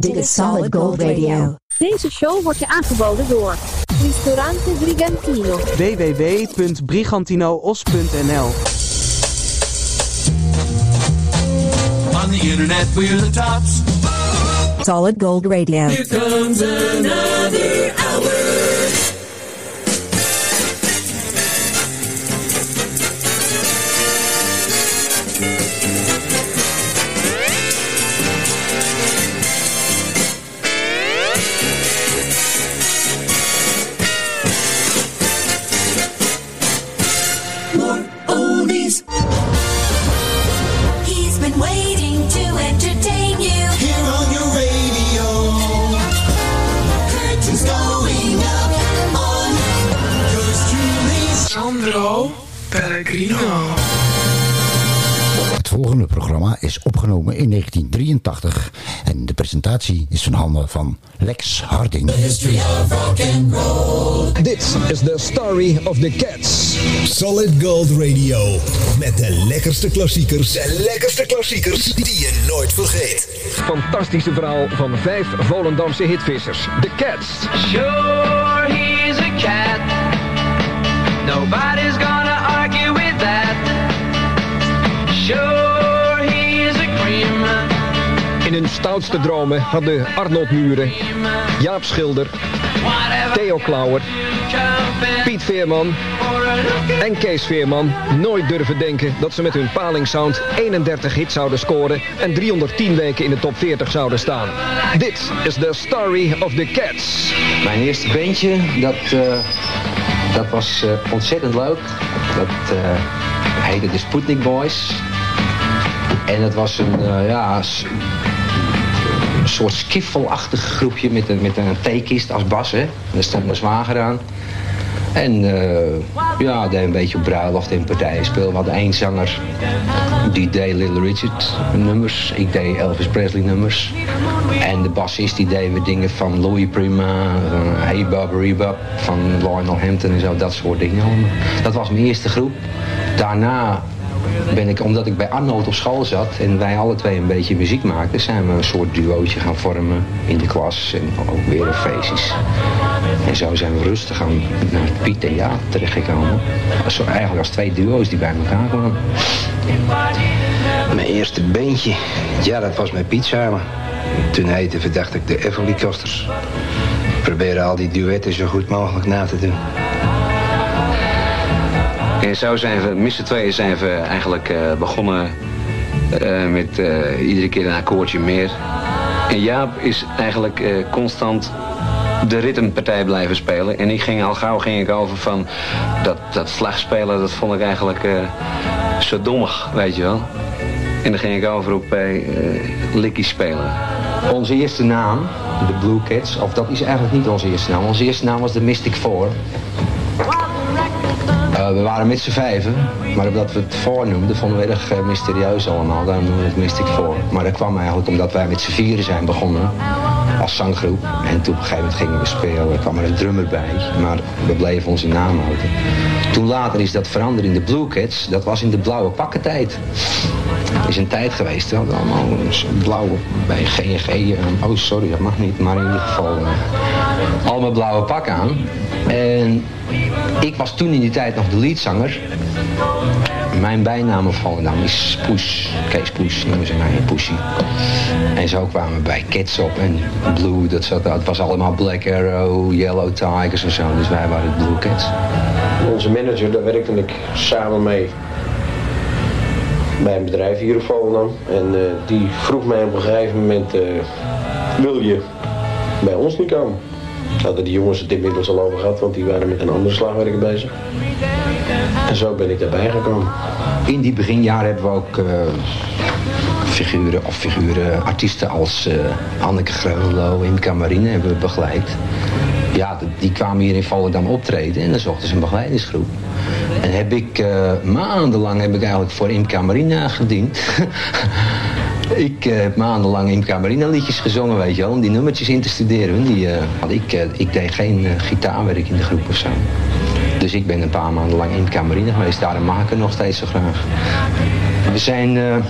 Dit is Solid Gold Radio. Deze show wordt je aangeboden door Ristorante Brigantino. www.brigantinoos.nl On the internet, we're the tops. Solid Gold Radio. Here comes another hour. Het volgende programma is opgenomen in 1983 en de presentatie is van handen van Lex Harding. History of rock and roll. Dit is de story of the Cats. Solid Gold Radio. Met de lekkerste klassiekers. De lekkerste klassiekers die je nooit vergeet. Fantastische verhaal van vijf Volendamse hitvissers. The Cats. Sure, he's a cat. Nobody's gonna In hun stoutste dromen hadden Arnold Muren, Jaap Schilder, Theo Klauwer, Piet Veerman en Kees Veerman nooit durven denken dat ze met hun palingsound 31 hits zouden scoren en 310 weken in de top 40 zouden staan. Dit is de story of the Cats. Mijn eerste bandje, dat, eh, dat was eh, ontzettend leuk. Dat eh, heette de Sputnik Boys. En dat was een, eh, ja, een soort skiffelachtig groepje met een, met een theekist als bas. Hè. Daar stond mijn zwager aan. En eh, ja, deed een beetje bruiloft en partijen spelen. We hadden één zanger, die deed Little Richard nummers. Ik deed Elvis Presley nummers. En de bassist die deed weer dingen van Louis Prima, van Hey Bob Rebop, van Lionel Hampton en zo, dat soort dingen. Dat was mijn eerste groep. Daarna ben ik, omdat ik bij Arnold op school zat en wij alle twee een beetje muziek maakten, zijn we een soort duootje gaan vormen in de klas en ook weer op feestjes. En zo zijn we rustig aan naar het Piet en Jaap terechtgekomen. Zo eigenlijk als twee duo's die bij elkaar kwamen. Mijn eerste beentje, ja, dat was met Piet samen. Toen heette verdacht ik de Everly Costers. Probeerde al die duetten zo goed mogelijk na te doen. En zo zijn we, met z'n tweeën zijn we eigenlijk eh, begonnen eh, met eh, iedere keer een akkoordje meer. En Jaap is eigenlijk constant de ritmepartij blijven spelen. En ik ging al gauw ging ik over van dat, dat slagspelen, dat vond ik eigenlijk zo dommig, weet je wel. En dan ging ik over op bij likkie spelen. Onze eerste naam, de Blue Cats, of dat is eigenlijk niet onze eerste naam. Onze eerste naam was de Mystic Four. Eh, we waren met z'n vijven, maar omdat we het voornoemden, vonden we erg eh, mysterieus allemaal. Daarom noemen we het Mystic Four. Maar dat kwam eigenlijk omdat wij met z'n vieren zijn begonnen als zanggroep. En toen op een gegeven moment gingen we spelen, er kwam er een drummer bij. Maar we bleven onze naam houden. Toen later is dat veranderd in de Blue Cats. Dat was in de blauwe pakkentijd. Is een tijd geweest, we hadden allemaal blauwe bij GNG. eh, oh sorry, dat mag niet, maar in ieder geval eh, allemaal blauwe pak aan. En ik was toen in die tijd nog de leadzanger. Mijn bijnaam op Volendam is Poes. Kees Poes noemen ze mij, Poesie. En zo kwamen we bij Cats op en Blue, dat, zat, dat was allemaal Black Arrow, Yellow Tigers en zo. Dus wij waren het Blue Cats. Onze manager, daar werkte ik samen mee bij een bedrijf hier op Volendam. En eh, die vroeg mij op een gegeven moment, eh, wil je bij ons niet komen? Hadden die jongens het inmiddels al over gehad, want die waren met een andere slagwerker bezig. En zo ben ik daarbij gekomen. In die beginjaren hebben we ook eh, figuren, of figuren, artiesten als eh, Anneke Greunlo, Imca Marine hebben we begeleid. Ja, die kwamen hier in Volendam optreden en dan zochten ze een begeleidingsgroep. En heb ik eh, maandenlang heb ik eigenlijk voor Imca Marina gediend. ik eh, heb maandenlang Imca Marina liedjes gezongen, weet je wel, om die nummertjes in te studeren. Die, want ik, eh, ik deed geen gitaarwerk in de groep of zo. Dus ik ben een paar maanden lang in Camarine geweest. Daarom ik het nog steeds zo graag. We zijn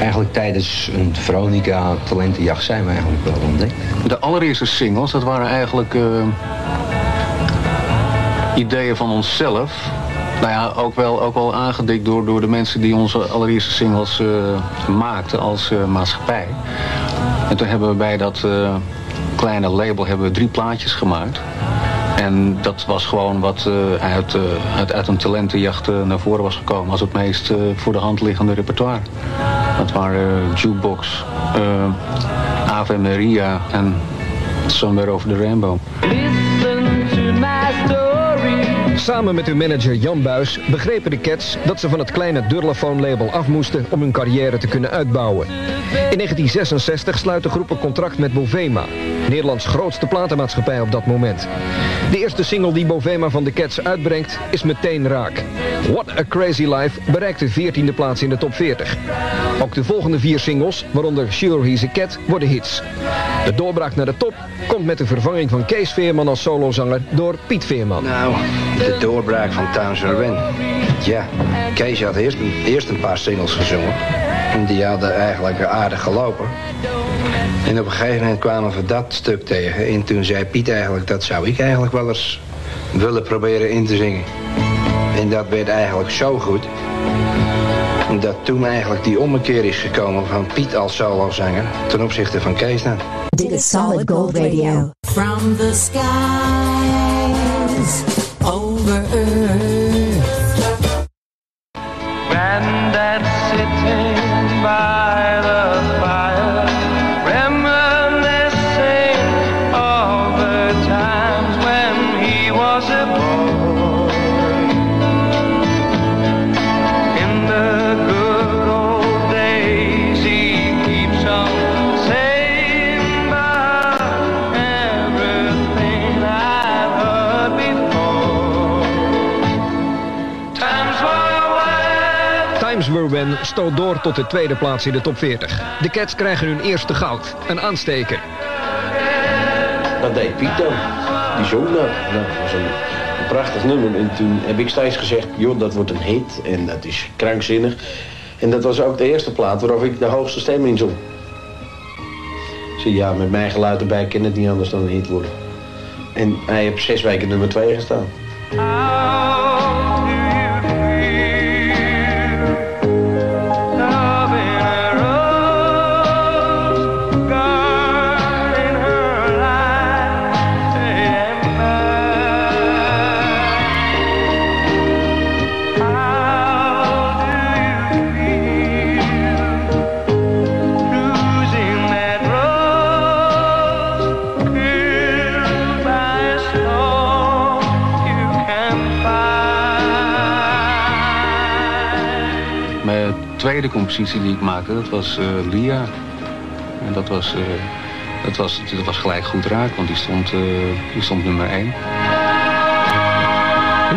Eigenlijk tijdens een Veronica talentenjacht zijn we eigenlijk wel ontdekt. De allereerste singles, dat waren eigenlijk ideeën van onszelf. Nou ja, ook wel, ook wel aangedikt door, door de mensen die onze allereerste singles eh, maakten als eh, maatschappij. En toen hebben we bij dat eh, kleine label hebben we drie plaatjes gemaakt. En dat was gewoon wat uit, uit, een talentenjacht naar voren was gekomen als het meest voor de hand liggende repertoire. Dat waren Jukebox, Ave Maria en Somewhere Over the Rainbow. Samen met hun manager Jan Buis begrepen de Cats dat ze van het kleine Durlafone-label af moesten om hun carrière te kunnen uitbouwen. In 1966 sluit de groep een contract met Bovema, Nederlands grootste platenmaatschappij op dat moment. De eerste single die Bovema van de Cats uitbrengt is meteen raak. What a Crazy Life bereikt de 14e plaats in de top 40. Ook de volgende vier singles, waaronder Sure He's a Cat, worden hits. De doorbraak naar de top komt met de vervanging van Kees Veerman als solozanger door Piet Veerman. Nou, de doorbraak van Towns Wen. Ja, Kees had eerst eerst een paar singles gezongen. En die hadden eigenlijk aardig gelopen. En op een gegeven moment kwamen we dat stuk tegen. En toen zei Piet eigenlijk, dat zou ik eigenlijk wel eens willen proberen in te zingen. En dat werd eigenlijk zo goed. Dat toen eigenlijk die ommekeer is gekomen van Piet als solozanger ten opzichte van Kees dan. Dit is Solid Gold Radio. From the skies over earth. Stoot door tot de tweede plaats in de top 40. De Cats krijgen hun eerste goud, een aansteker. Dat deed Piet dan. Die zong dat. Nou, dat was een, een prachtig nummer. En toen heb ik steeds gezegd, joh, dat wordt een hit. En dat is krankzinnig. En dat was ook de eerste plaat waarop ik de hoogste stem in zong. Ik zei, ja, met mijn geluid erbij kan het niet anders dan een hit worden. En hij heeft zes weken nummer twee gestaan. Mijn tweede compositie die ik maakte, dat was eh, Lia. En dat was, eh, dat, was, dat was gelijk goed raak, want die stond, eh, die stond nummer 1.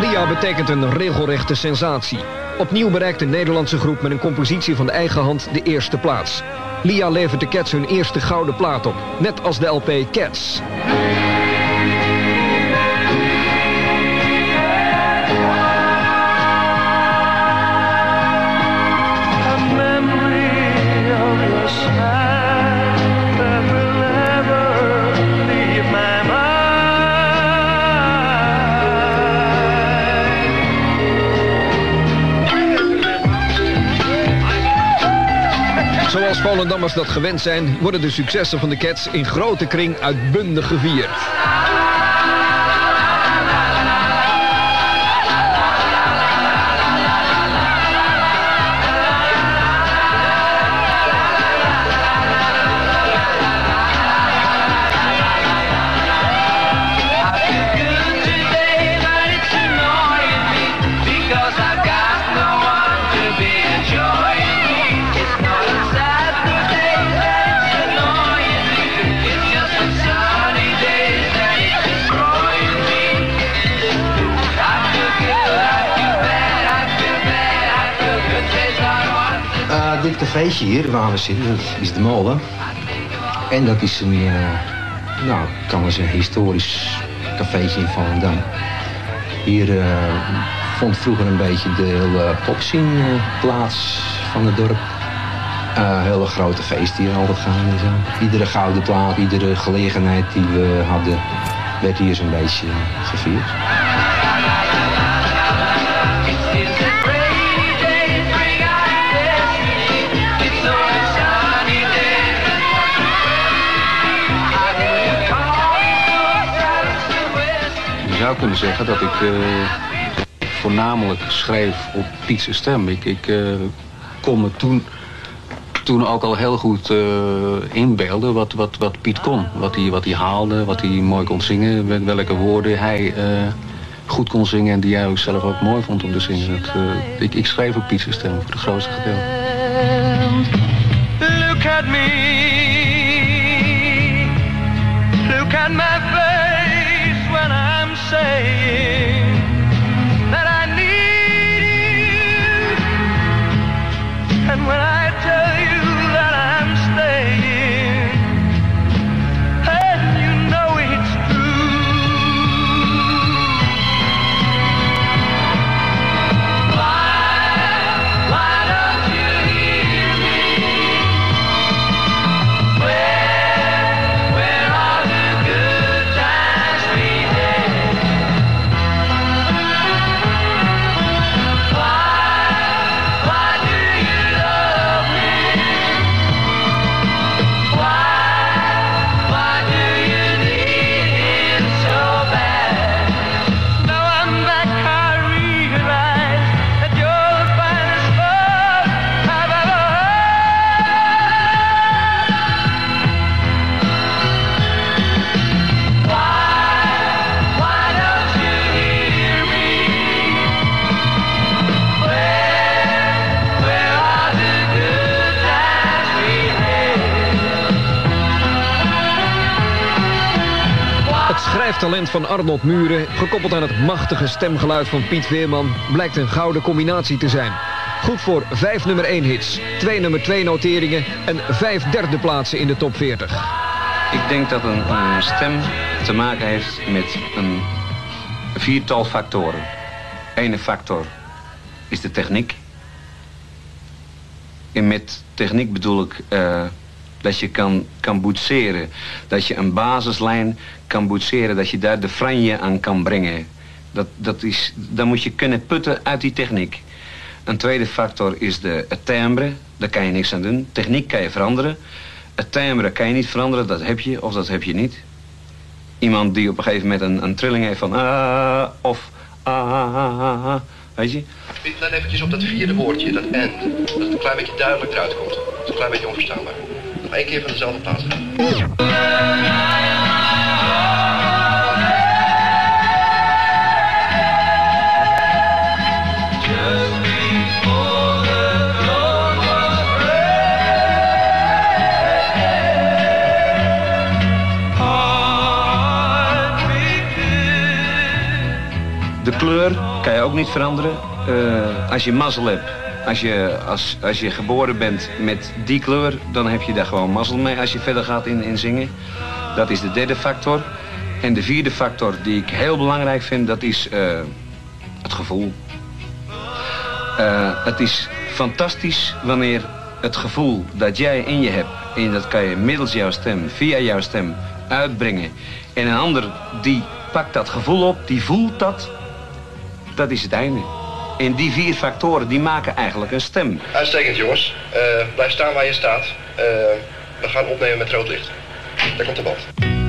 Lia betekent een regelrechte sensatie. Opnieuw bereikt de Nederlandse groep met een compositie van de eigen hand de eerste plaats. Lia levert de Cats hun eerste gouden plaat op, net als de LP Cats. Zoals Volendammers dat gewend zijn, worden de successen van de Cats in grote kring uitbundig gevierd. Cafeetje hier waar we zitten, dat is de molen. En dat is een, eh, nou, kan wel zeggen, historisch cafeetje in Volendam. Hier eh, vond vroeger een beetje de hele popscene eh, plaats van het dorp. Eh, hele grote feesten hier altijd gaan en zo. Iedere gouden plaat, iedere gelegenheid die we hadden, werd hier zo'n beetje gevierd. Kunnen zeggen dat ik eh, voornamelijk schreef op Piet's stem. Ik, ik eh, kon me toen, toen ook al heel goed eh, inbeelden wat, wat, wat Piet kon. Wat hij, wat hij haalde, wat hij mooi kon zingen, wel- welke woorden hij goed kon zingen... en die hij ook zelf ook mooi vond om te zingen. Dat, ik, ik schreef op Piet's stem voor het grootste gedeelte. Look at me. Look at my saying that I need you. And when I van Arnold Muren, gekoppeld aan het machtige stemgeluid van Piet Veerman, blijkt een gouden combinatie te zijn. Goed voor vijf nummer 1 hits, twee nummer 2 noteringen en vijf derde plaatsen in de top 40. Ik denk dat een, een stem te maken heeft met een viertal factoren. Ene factor is de techniek. En met techniek bedoel ik eh, dat je kan, kan boetseren. Dat je een basislijn kan boetseren. Dat je daar de franje aan kan brengen. Dat, dat is, dan moet je kunnen putten uit die techniek. Een tweede factor is de, het timbre. Daar kan je niks aan doen. Techniek kan je veranderen. Het timbre kan je niet veranderen. Dat heb je of dat heb je niet. Iemand die op een gegeven moment een, een trilling heeft van... ah of ah, ah, ah, ah, ah. Weet je? Let eventjes op dat vierde woordje, dat en. Dat het een klein beetje duidelijk eruit komt. Dat is een klein beetje onverstaanbaar. Nog één keer van dezelfde plaats gaan. De kleur kan je ook niet veranderen. Eh, als je mazzel hebt, als je, als, als je geboren bent met die kleur, dan heb je daar gewoon mazzel mee als je verder gaat in, in zingen. Dat is de derde factor. En de vierde factor die ik heel belangrijk vind, dat is eh, het gevoel. Eh, het is fantastisch wanneer het gevoel dat jij in je hebt, en dat kan je middels jouw stem, via jouw stem, uitbrengen. En een ander die pakt dat gevoel op, die voelt dat, dat is het einde. En die vier factoren die maken eigenlijk een stem. Uitstekend jongens. Eh, blijf staan waar je staat. Eh, we gaan opnemen met rood licht. Daar komt de band.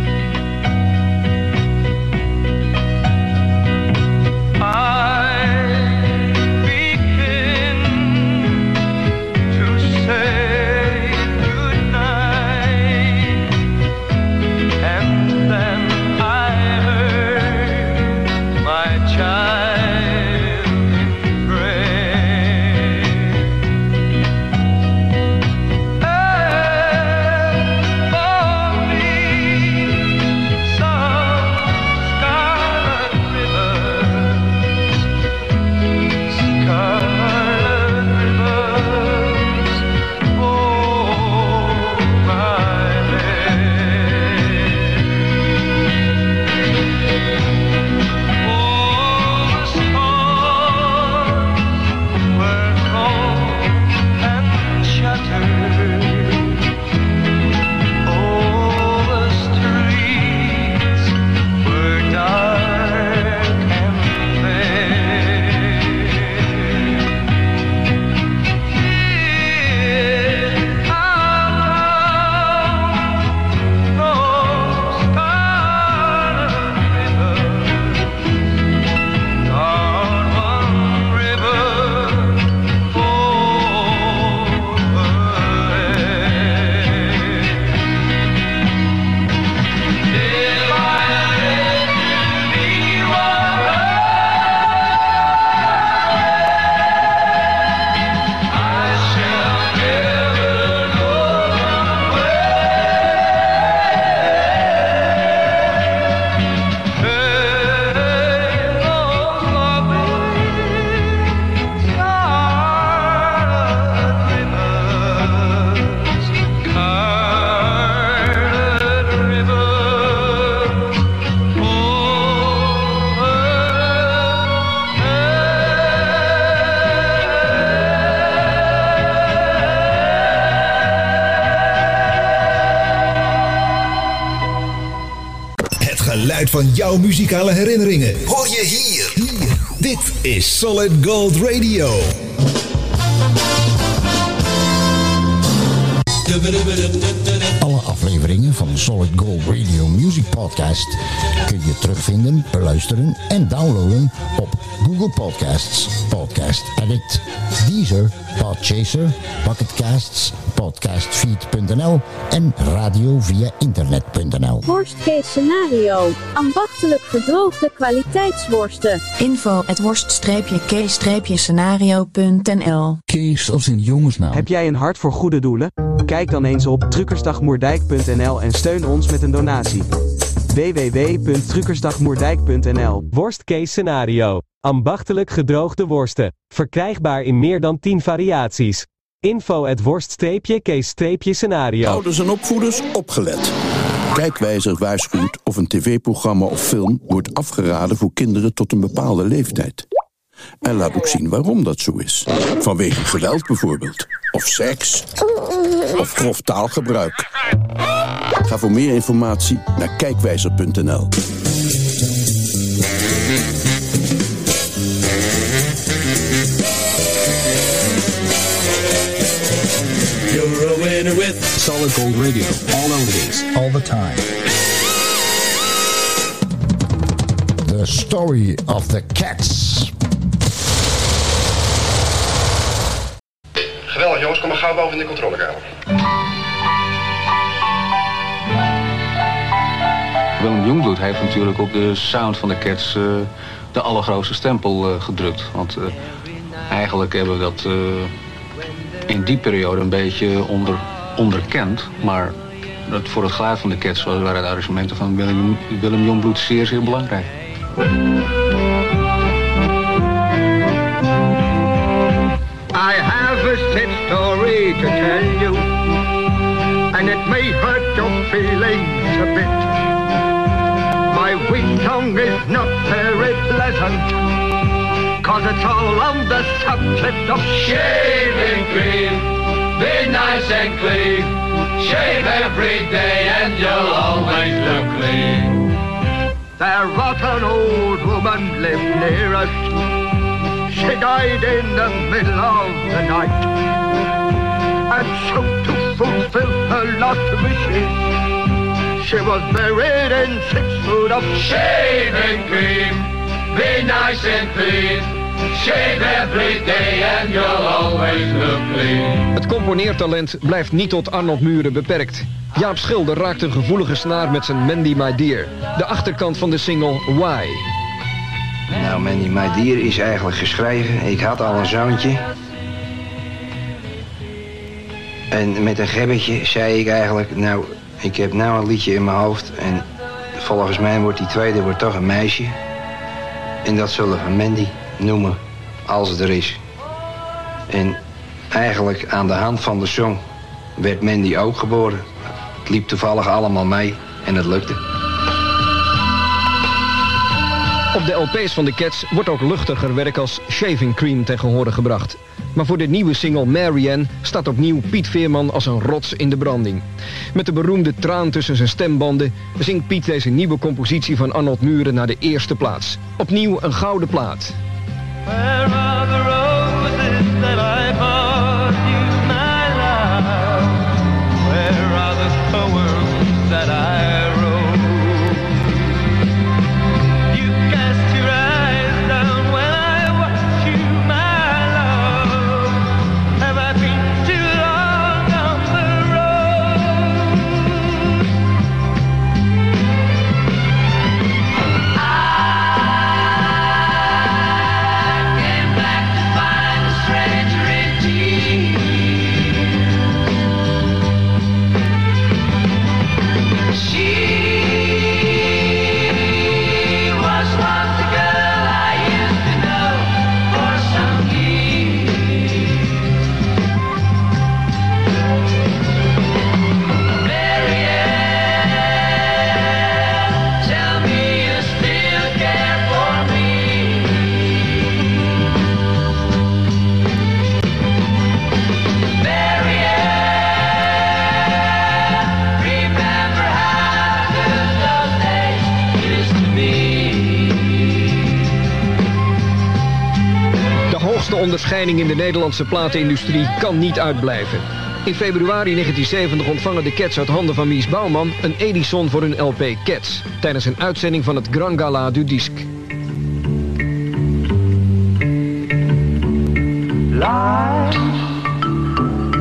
Van jouw muzikale herinneringen hoor je hier. hier. Dit is Solid Gold Radio. Alle afleveringen van Solid Gold Radio Music Podcast kun je terugvinden, beluisteren en downloaden op Google Podcasts, Podcast Addict, Deezer, Podchaser, Pocketcasts, Podcastfeed.nl en radio via internet.nl. Worst case scenario. Ambachtelijk gedroogde kwaliteitsworsten. Info at worst-k-scenario.nl Kees als in jongensnaam. Heb jij een hart voor goede doelen? Kijk dan eens op truckersdagmoerdijk.nl en steun ons met een donatie. www.truckersdagmoerdijk.nl Worst case scenario. Ambachtelijk gedroogde worsten. Verkrijgbaar in meer dan 10 variaties. Info at worst-case-scenario. Ouders en opvoeders opgelet. Kijkwijzer waarschuwt of een tv-programma of film wordt afgeraden voor kinderen tot een bepaalde leeftijd. En laat ook zien waarom dat zo is. Vanwege geweld bijvoorbeeld. Of seks. Of grof taalgebruik. Ga voor meer informatie naar kijkwijzer.nl. Solid Gold Radio. All oldies. All the time. The Story of the Cats. Geweldig jongens, kom maar gauw boven in de controlekamer. Willem Jongbloed heeft natuurlijk op de sound van de Cats eh, de allergrootste stempel eh, gedrukt. Want eh, eigenlijk hebben we dat eh, in die periode een beetje onder, onderkend. Maar dat voor het geluid van de Cats waren de arrangementen van Willem, Willem Jongbloed zeer, zeer belangrijk. I have a sad story to tell you, and it may hurt your feelings a bit. My weak tongue is not very pleasant, cause it's all on the subject of Shaving cream, be nice and clean. Shave every day and you'll always look clean. There was an old woman lived near us. She died in the middle of the night. And so to fulfill her last wishes, she was buried in six foot of Shaving cream, be nice and clean. Shave every day and you'll always look clean. Het componeertalent blijft niet tot Arnold Muren beperkt. Jaap Schilder raakt een gevoelige snaar met zijn Mandy My Dear. De achterkant van de single Why. Nou, Mandy My Dear is eigenlijk geschreven. Ik had al een zoontje. En met een gebbetje zei ik eigenlijk, nou, ik heb nou een liedje in mijn hoofd. En volgens mij wordt die tweede wordt toch een meisje. En dat zullen we Mandy noemen, als er is. En eigenlijk aan de hand van de song werd Mandy ook geboren. Het liep toevallig allemaal mee en het lukte. Op de LP's van de Cats wordt ook luchtiger werk als Shaving Cream tegen horen gebracht. Maar voor de nieuwe single Marianne staat opnieuw Piet Veerman als een rots in de branding. Met de beroemde traan tussen zijn stembanden zingt Piet deze nieuwe compositie van Arnold Muren naar de eerste plaats. Opnieuw een gouden plaat. Where are the onderscheiding in de Nederlandse platenindustrie kan niet uitblijven. In februari 1970 ontvangen de Cats uit handen van Mies Bouwman een Edison voor hun LP Cats tijdens een uitzending van het Grand Gala du Disque.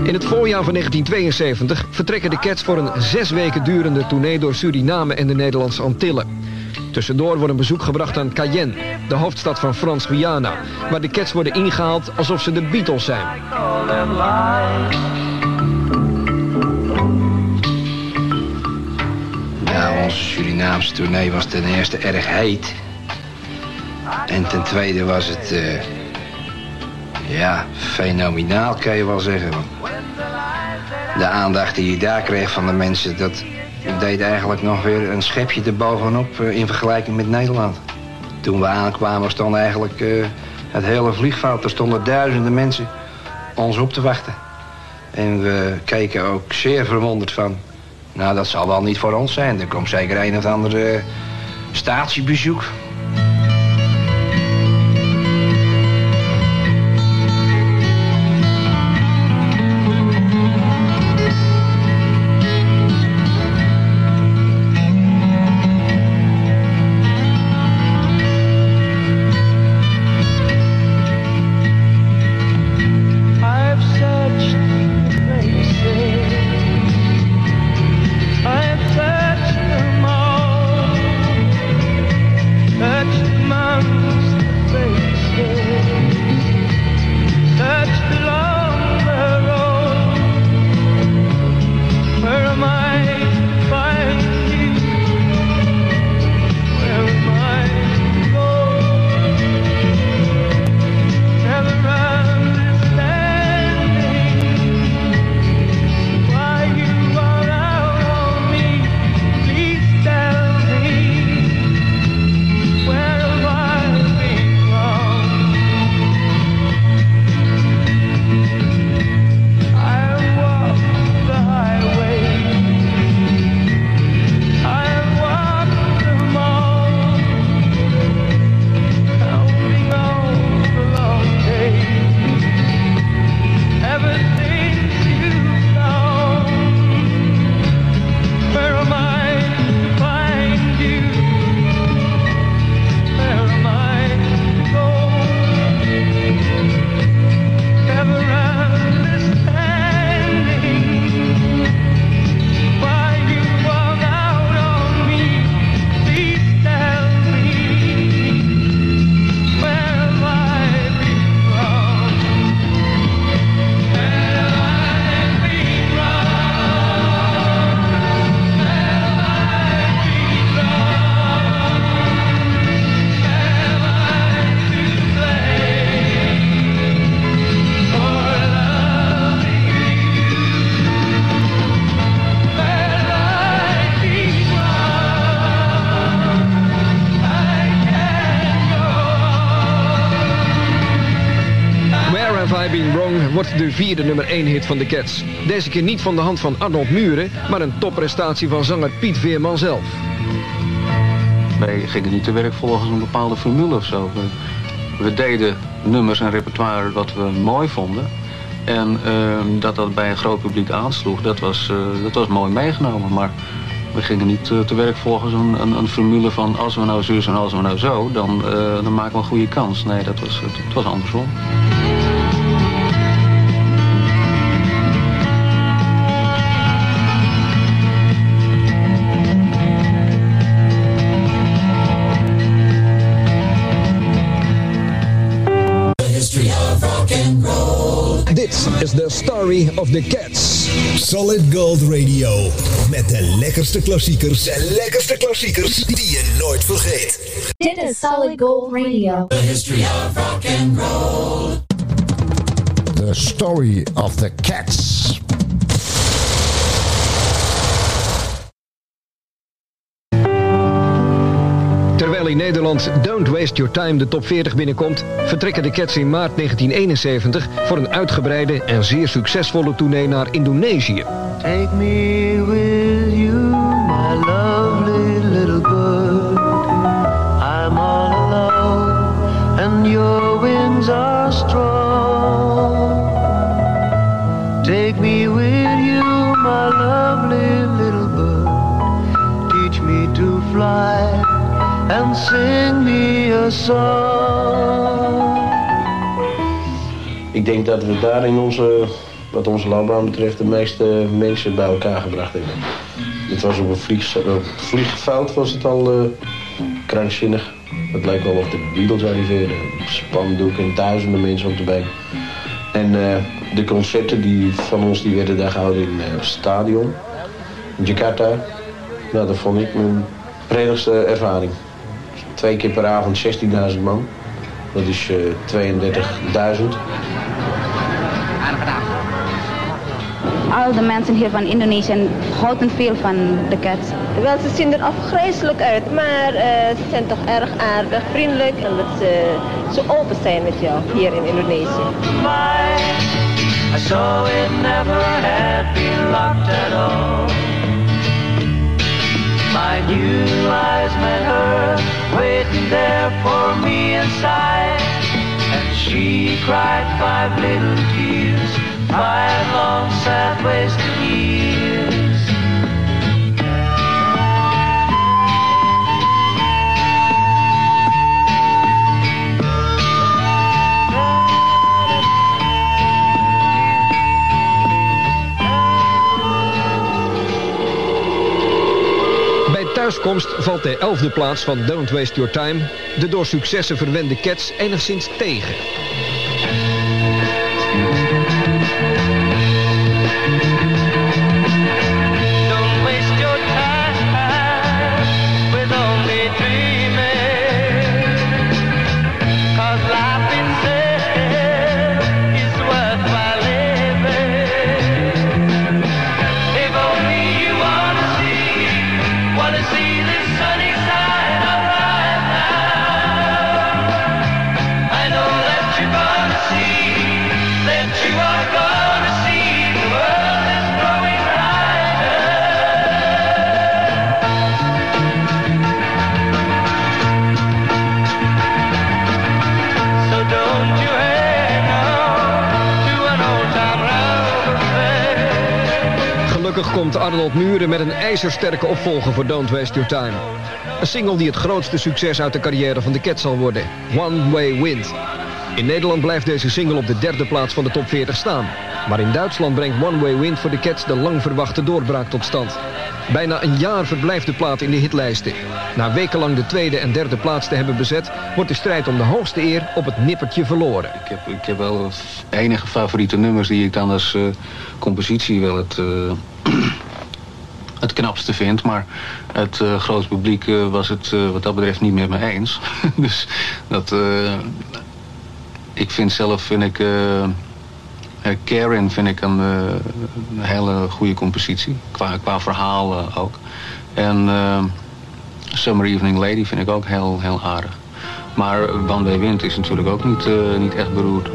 In het voorjaar van 1972 vertrekken de Cats voor een zes weken durende tournee door Suriname en de Nederlandse Antillen. Tussendoor wordt een bezoek gebracht aan Cayenne, de hoofdstad van Frans-Guyana, waar de Cats worden ingehaald alsof ze de Beatles zijn. Nou, onze Surinaamse tournee was ten eerste erg heet. En ten tweede was het, eh, ja, fenomenaal kan je wel zeggen. De aandacht die je daar kreeg van de mensen, dat deed eigenlijk nog weer een schepje erbovenop eh, in vergelijking met Nederland. Toen we aankwamen stond eigenlijk eh, het hele vliegveld, er stonden duizenden mensen ons op te wachten. En we keken ook zeer verwonderd van, nou dat zal wel niet voor ons zijn. Er komt zeker een of andere statiebezoek. Vierde nummer 1 hit van de Cats. Deze keer niet van de hand van Arnold Muren, maar een topprestatie van zanger Piet Veerman zelf. Wij gingen niet te werk volgens een bepaalde formule of zo. We, deden nummers en repertoire wat we mooi vonden. En ehm, dat dat bij een groot publiek aansloeg, dat was, eh, dat was mooi meegenomen. Maar we gingen niet eh, te werk volgens een, een, een formule van als we nou zus en als we nou zo, dan, eh, dan maken we een goede kans. Nee, dat was, het was andersom. Dit is the story of the Cats. Solid Gold Radio. Met de lekkerste klassiekers. De lekkerste klassiekers die je nooit vergeet. Dit is Solid Gold Radio. The history of rock and roll. The Story of the Cats. In Nederland Don't Waste Your Time de top 40 binnenkomt, vertrekken de Cats in maart 1971 voor een uitgebreide en zeer succesvolle tournee naar Indonesië. Take me you, my lovely little bird. I'm alone, and your are strong. And sing me a. Ik denk dat we daar in onze, wat onze loopbaan betreft, de meeste mensen bij elkaar gebracht hebben. Het was op een vlieg, vliegveld was het al eh, krankzinnig. Het leek wel of de Beatles arriveerden. Spandoek en duizenden mensen op de been. En eh, de concerten die van ons die werden daar gehouden in eh, het stadion. In Jakarta. Nou, dat vond ik mijn prettigste ervaring. Twee keer per avond 16.000 man. Dat is eh 32.000. Al de mensen hier van Indonesië houden veel van de cats. Wel, ze zien er afgrijzelijk uit, maar eh, ze zijn toch erg aardig, vriendelijk en dat ze zo open zijn met jou hier in Indonesië. I saw it never had been locked at all. My new eyes met her, waiting there for me inside. And she cried five little tears, five long sad wasted years. Thuiskomst valt de elfde plaats van Don't Waste Your Time... de door successen verwende Cats enigszins tegen. Gelukkig komt Arnold Muren met een ijzersterke opvolger voor Don't Waste Your Time. Een single die het grootste succes uit de carrière van de Cats zal worden. One Way Wind. In Nederland blijft deze single op de derde plaats van de top 40 staan. Maar in Duitsland brengt One Way Wind voor de Cats de lang verwachte doorbraak tot stand. Bijna een jaar verblijft de plaat in de hitlijsten. Na wekenlang de tweede en derde plaats te hebben bezet... wordt de strijd om de hoogste eer op het nippertje verloren. Ik heb, ik heb wel enige favoriete nummers die ik dan als eh, compositie wel het, eh, het knapste vind. Maar het eh grote publiek eh, was het eh, wat dat betreft niet met me eens. dus dat... ik vind zelf, vind ik... Karen vind ik een, hele goede compositie. Qua, qua verhaal ook. En Summer Evening Lady vind ik ook heel, heel aardig. Maar Way Wind is natuurlijk ook niet, niet echt beroerd.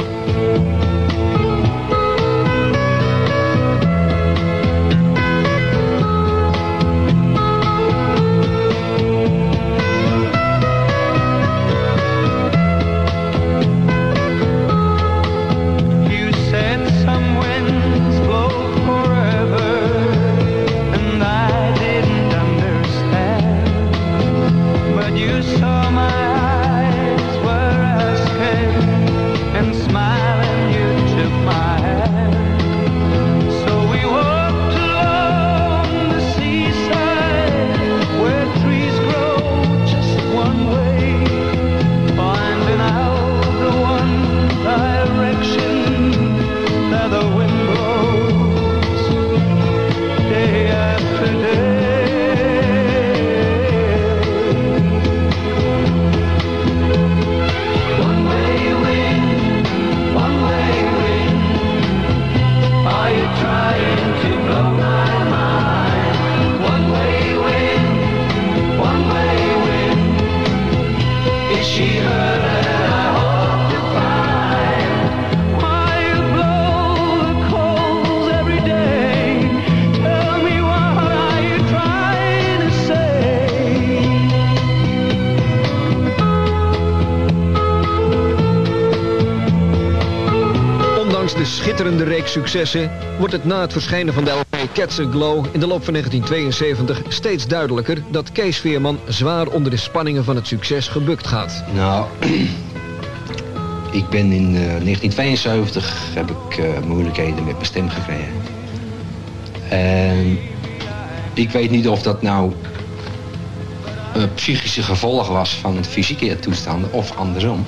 Successen wordt het na het verschijnen van de LP Cats Glow in de loop van 1972 steeds duidelijker dat Kees Veerman zwaar onder de spanningen van het succes gebukt gaat. Nou, ik ben in eh, 1972 heb ik eh, moeilijkheden met mijn stem gekregen. En ik weet niet of dat nou een psychische gevolg was van het fysieke toestanden of andersom.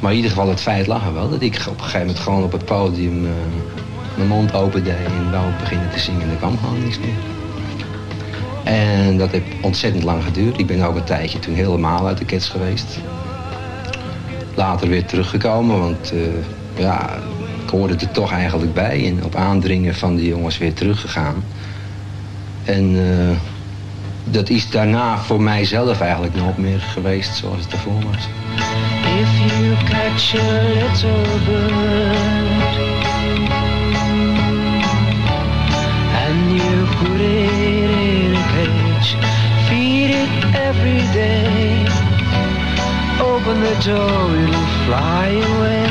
Maar in ieder geval het feit lag er wel dat ik op een gegeven moment gewoon op het podium eh, mijn mond opende en wou beginnen te zingen en er kwam gewoon niks meer. En dat heeft ontzettend lang geduurd. Ik ben ook een tijdje toen helemaal uit de kets geweest. Later weer teruggekomen, want eh, ja, ik hoorde er toch eigenlijk bij. En op aandringen van de jongens weer teruggegaan. En eh, dat is daarna voor mijzelf eigenlijk nooit meer geweest zoals het ervoor was. If you catch a little bird and you put it in a cage, feed it every day. Open the door, it'll fly away.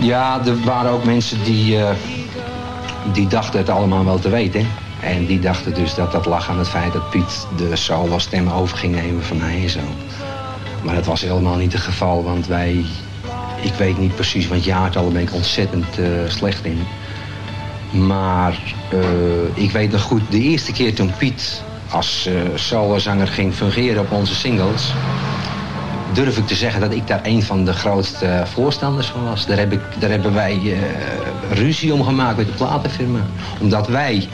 Ja, er waren ook mensen die, eh, die dachten het allemaal wel te weten. En die dachten dus dat dat lag aan het feit dat Piet de solo stem over ging nemen van mij en zo. Maar dat was helemaal niet het geval, want wij... Ik weet niet precies, want jaartallen ben ik ontzettend eh, slecht in. Maar eh, ik weet nog goed, de eerste keer toen Piet als eh solozanger ging fungeren op onze singles... durf ik te zeggen dat ik daar een van de grootste voorstanders van was. Daar, heb ik, daar hebben wij ruzie om gemaakt met de platenfirma. Omdat wij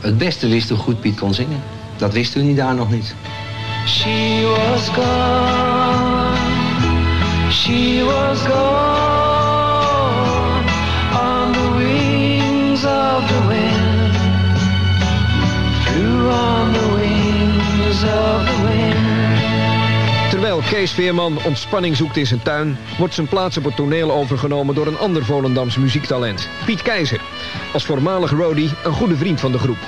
het beste wisten hoe goed Piet kon zingen. Dat wisten we niet daar nog niet. She was gone, she was gone on the wings of the wind. The wings of the wind. Terwijl Kees Veerman ontspanning zoekt in zijn tuin... wordt zijn plaats op het toneel overgenomen door een ander Volendams muziektalent, Piet Keizer. Als voormalig roadie een goede vriend van de groep.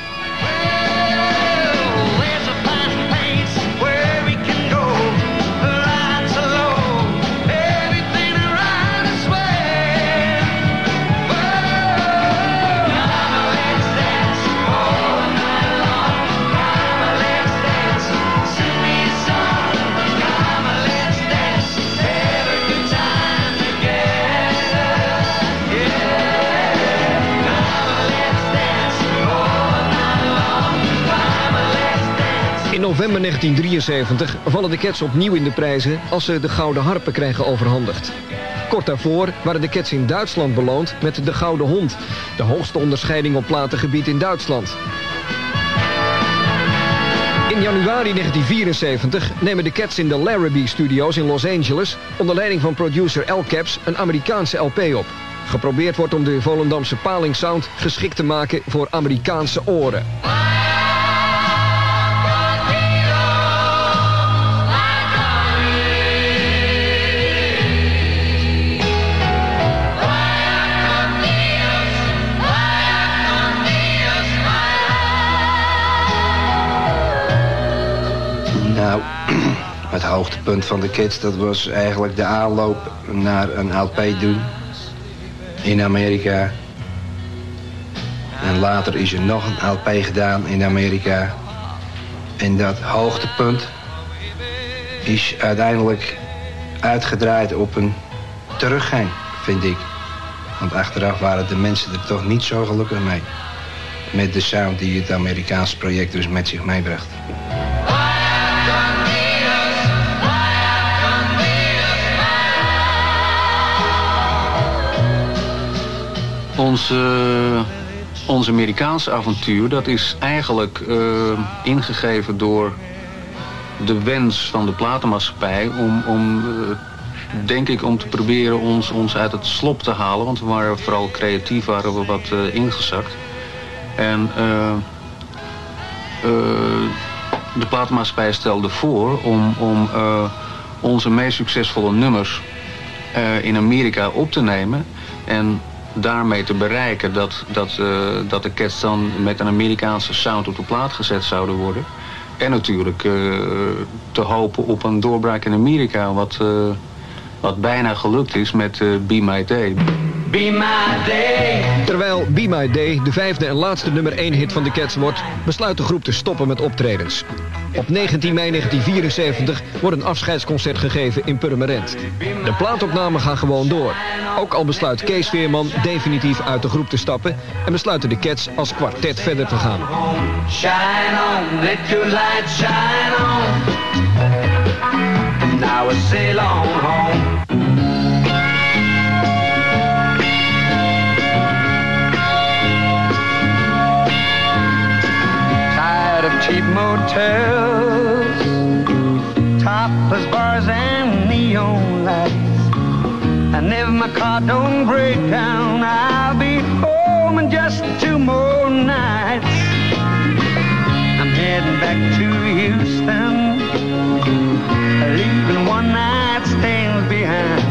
November 1973 vallen de Cats opnieuw in de prijzen als ze de Gouden Harpen krijgen overhandigd. Kort daarvoor waren de Cats in Duitsland beloond met de Gouden Hond, de hoogste onderscheiding op platengebied in Duitsland. In januari 1974 nemen de Cats in de Larrabee Studios in Los Angeles onder leiding van producer Al Caps een Amerikaanse LP op. Geprobeerd wordt om de Volendamse palingsound geschikt te maken voor Amerikaanse oren. Nou, het hoogtepunt van de kids, dat was eigenlijk de aanloop naar een LP doen in Amerika. En later is er nog een LP gedaan in Amerika. En dat hoogtepunt is uiteindelijk uitgedraaid op een teruggang, vind ik. Want achteraf waren de mensen er toch niet zo gelukkig mee. Met de sound die het Amerikaanse project dus met zich meebracht. Ons, ons Amerikaanse avontuur, dat is eigenlijk eh, ingegeven door de wens van de platenmaatschappij om, om eh, denk ik, om te proberen ons, ons uit het slop te halen. Want we waren vooral creatief, waren we wat eh, ingezakt. En de platenmaatschappij stelde voor om, om onze meest succesvolle nummers in Amerika op te nemen. En daarmee te bereiken dat, dat, eh, dat de Cats dan met een Amerikaanse sound op de plaat gezet zouden worden. En natuurlijk eh, te hopen op een doorbraak in Amerika, wat, eh, wat bijna gelukt is met Be My Day. Be my day. Terwijl Be My Day de vijfde en laatste nummer 1 hit van de Cats wordt, besluit de groep te stoppen met optredens. Op 19 mei 1974 wordt een afscheidsconcert gegeven in Purmerend. De plaatopnamen gaan gewoon door. Ook al besluit Kees Veerman definitief uit de groep te stappen en besluiten de Cats als kwartet verder te gaan. Shine on, let your light shine on. Now we sail on home. Motels, topless bars and neon lights. And if my car don't break down, I'll be home in just two more nights. I'm heading back to Houston, leaving one night stands behind.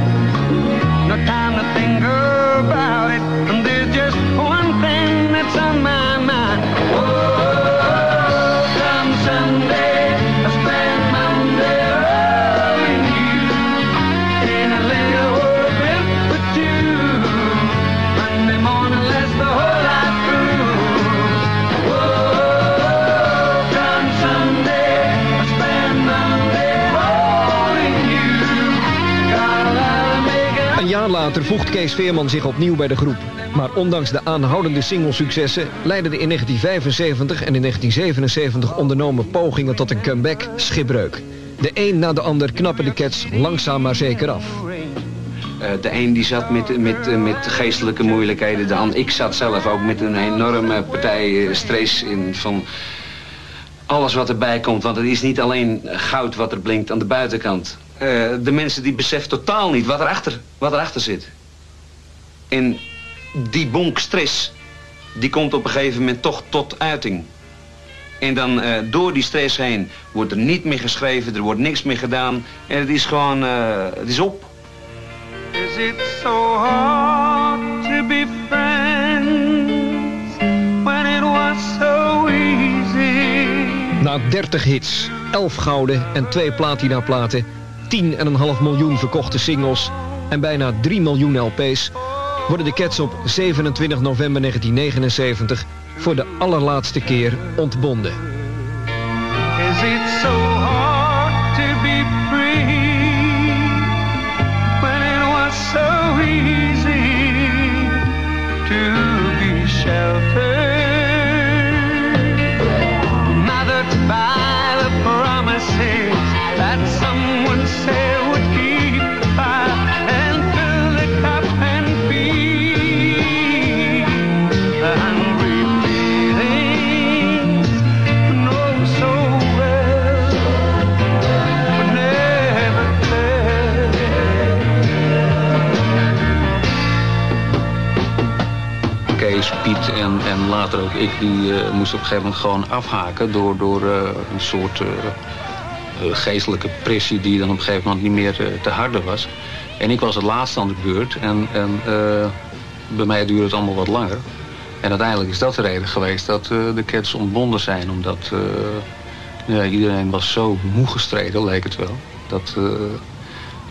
No time to think about it, later voegt Kees Veerman zich opnieuw bij de groep. Maar ondanks de aanhoudende singlesuccessen leidden de in 1975 en in 1977 ondernomen pogingen tot een comeback schipbreuk. De een na de ander knappen de Cats langzaam maar zeker af. Eh, de een die zat met, met, eh, met geestelijke moeilijkheden. De ander, ik zat zelf ook met een enorme partij eh, stress in van alles wat erbij komt. Want het is niet alleen goud wat er blinkt aan de buitenkant. Eh, de mensen die beseffen totaal niet wat erachter, wat erachter zit. En die bonk stress, die komt op een gegeven moment toch tot uiting. En dan eh, door die stress heen wordt er niet meer geschreven, er wordt niks meer gedaan. En het is gewoon, eh, het is op. Is it so hard to be friends when it was so easy? Na 30 hits, 11 gouden en 2 platinaplaten, 10,5 miljoen verkochte singles en bijna 3 miljoen LP's worden de Cats op 27 november 1979 voor de allerlaatste keer ontbonden. Ik, die eh, moesten op een gegeven moment gewoon afhaken door, door eh, een soort eh, geestelijke pressie die dan op een gegeven moment niet meer te harde was. En ik was het laatste aan de beurt en, en bij mij duurde het allemaal wat langer. En uiteindelijk is dat de reden geweest dat de cats ontbonden zijn, omdat ja, iedereen was zo moe gestreden, leek het wel. Dat,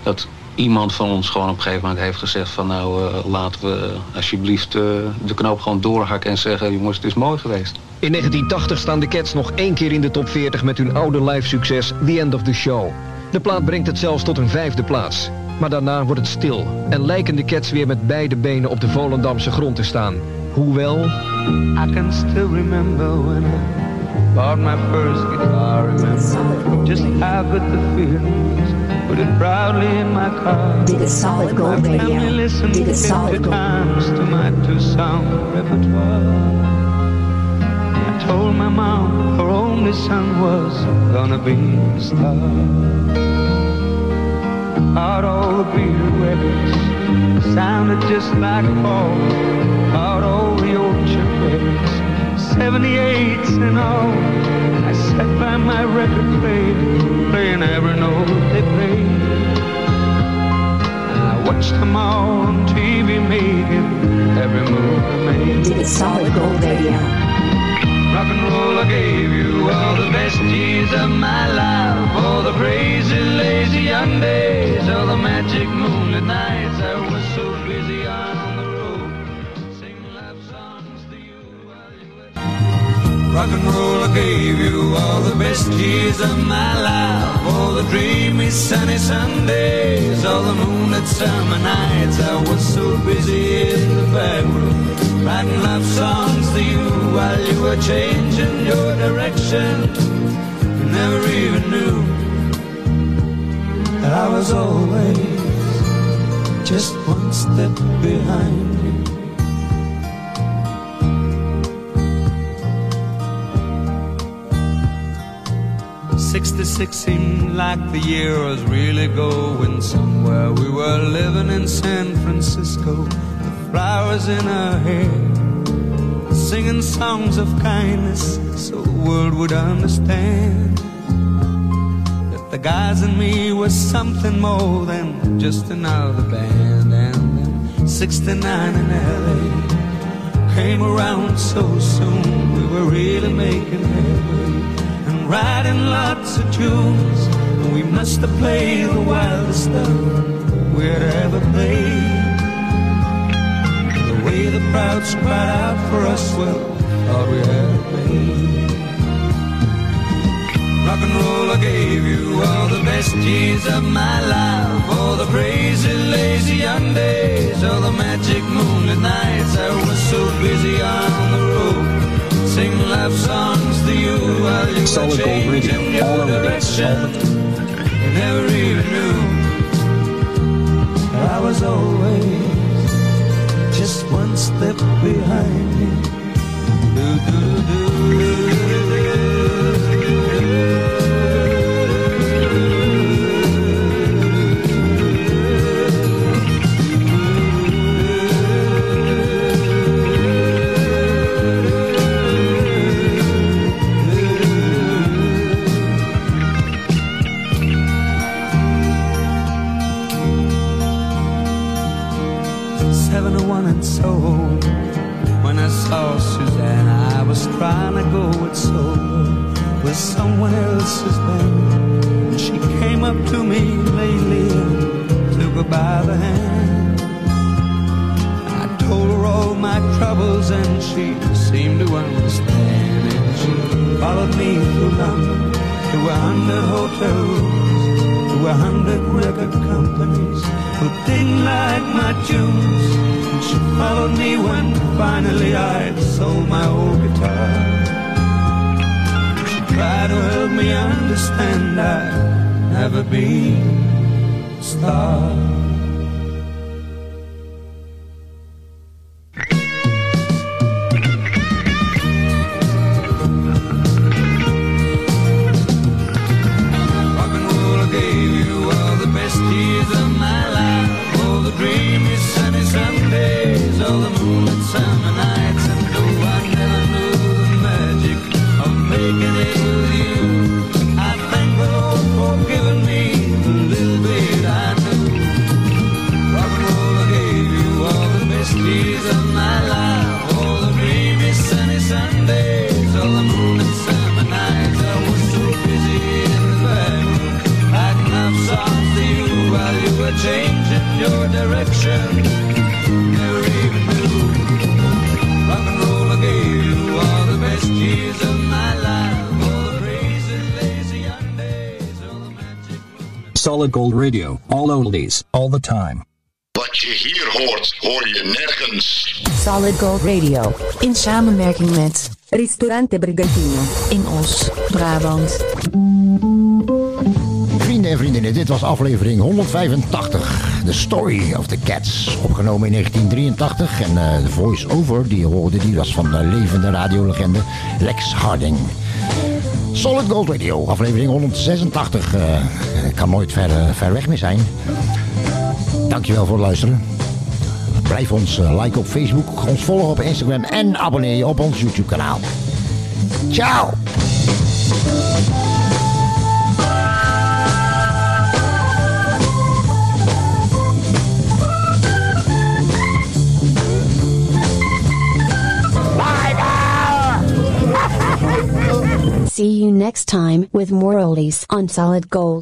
dat iemand van ons gewoon op een gegeven moment heeft gezegd van nou eh, laten we alsjeblieft eh, de knoop gewoon doorhakken en zeggen jongens het is mooi geweest. In 1980 staan de Cats nog één keer in de top 40 met hun oude live succes The End of the Show. De plaat brengt het zelfs tot een vijfde plaats. Maar daarna wordt het stil en lijken de Cats weer met beide benen op de Volendamse grond te staan. Hoewel... I can still remember when I bought my first guitar. Remember just how good the feeling was. Put it proudly in my car. Dit is Solid Gold My Radio. is 50 Solid Gold. times to my two-song repertoire. I told my mom her only son was gonna be a star. Out all the Beatle records sounded just like Paul. Out all the orchard records, 78s and all. I sat by my record player, playing every note they played. I watched them all on TV making every move they made. Solid Gold Radio. Rock and roll, I gave you all the best years of my life. All the crazy, lazy young days, all the magic moonlit nights. I was so busy on Rock and roll, I gave you all the best years of my life. All the dreamy sunny Sundays, all the moonlit summer nights. I was so busy in the back room, writing love songs to you while you were changing your direction. You never even knew that I was always just one step behind you. Sixty-six seemed like the year was really going somewhere. We were living in San Francisco, the flowers in our hair, singing songs of kindness so the world would understand that the guys and me was something more than just another band. And then 69 in LA came around so soon, we were really making headway and writing lots of tunes. And we must have played the wildest stuff we'd ever played. The way the crowds cried out for us, well, thought we had made. Rock and roll, I gave you all the best years of my life. All the crazy, lazy young days, all the magic moonlit nights. I was so busy on the road, singing love songs to you while you Solid were Gold Radio, changing all your the place, all direction. You never even knew I was always just one step behind you. Do, do, do, London to a hundred hotels, to a hundred record companies who didn't like my tunes. And she followed me when finally I sold my old guitar. She tried to help me understand I'd never be a star. Solid Gold Radio. All oldies. All the time. Wat je hier hoort, hoor je nergens. Solid Gold Radio. In samenwerking met Ristorante Brigantino. In Os, Brabant. Vrienden en vriendinnen, dit was aflevering 185. The Story of the Cats. Opgenomen in 1983. En eh, de voice-over die je hoorde, die was van de levende radiolegende Lex Harding. Solid Gold Radio, aflevering 186. eh, kan nooit ver, eh, ver weg meer zijn. Dankjewel voor het luisteren. Blijf ons eh, liken op Facebook, ons volgen op Instagram en abonneer je op ons YouTube kanaal. Ciao! See you next time with more oldies on Solid Gold.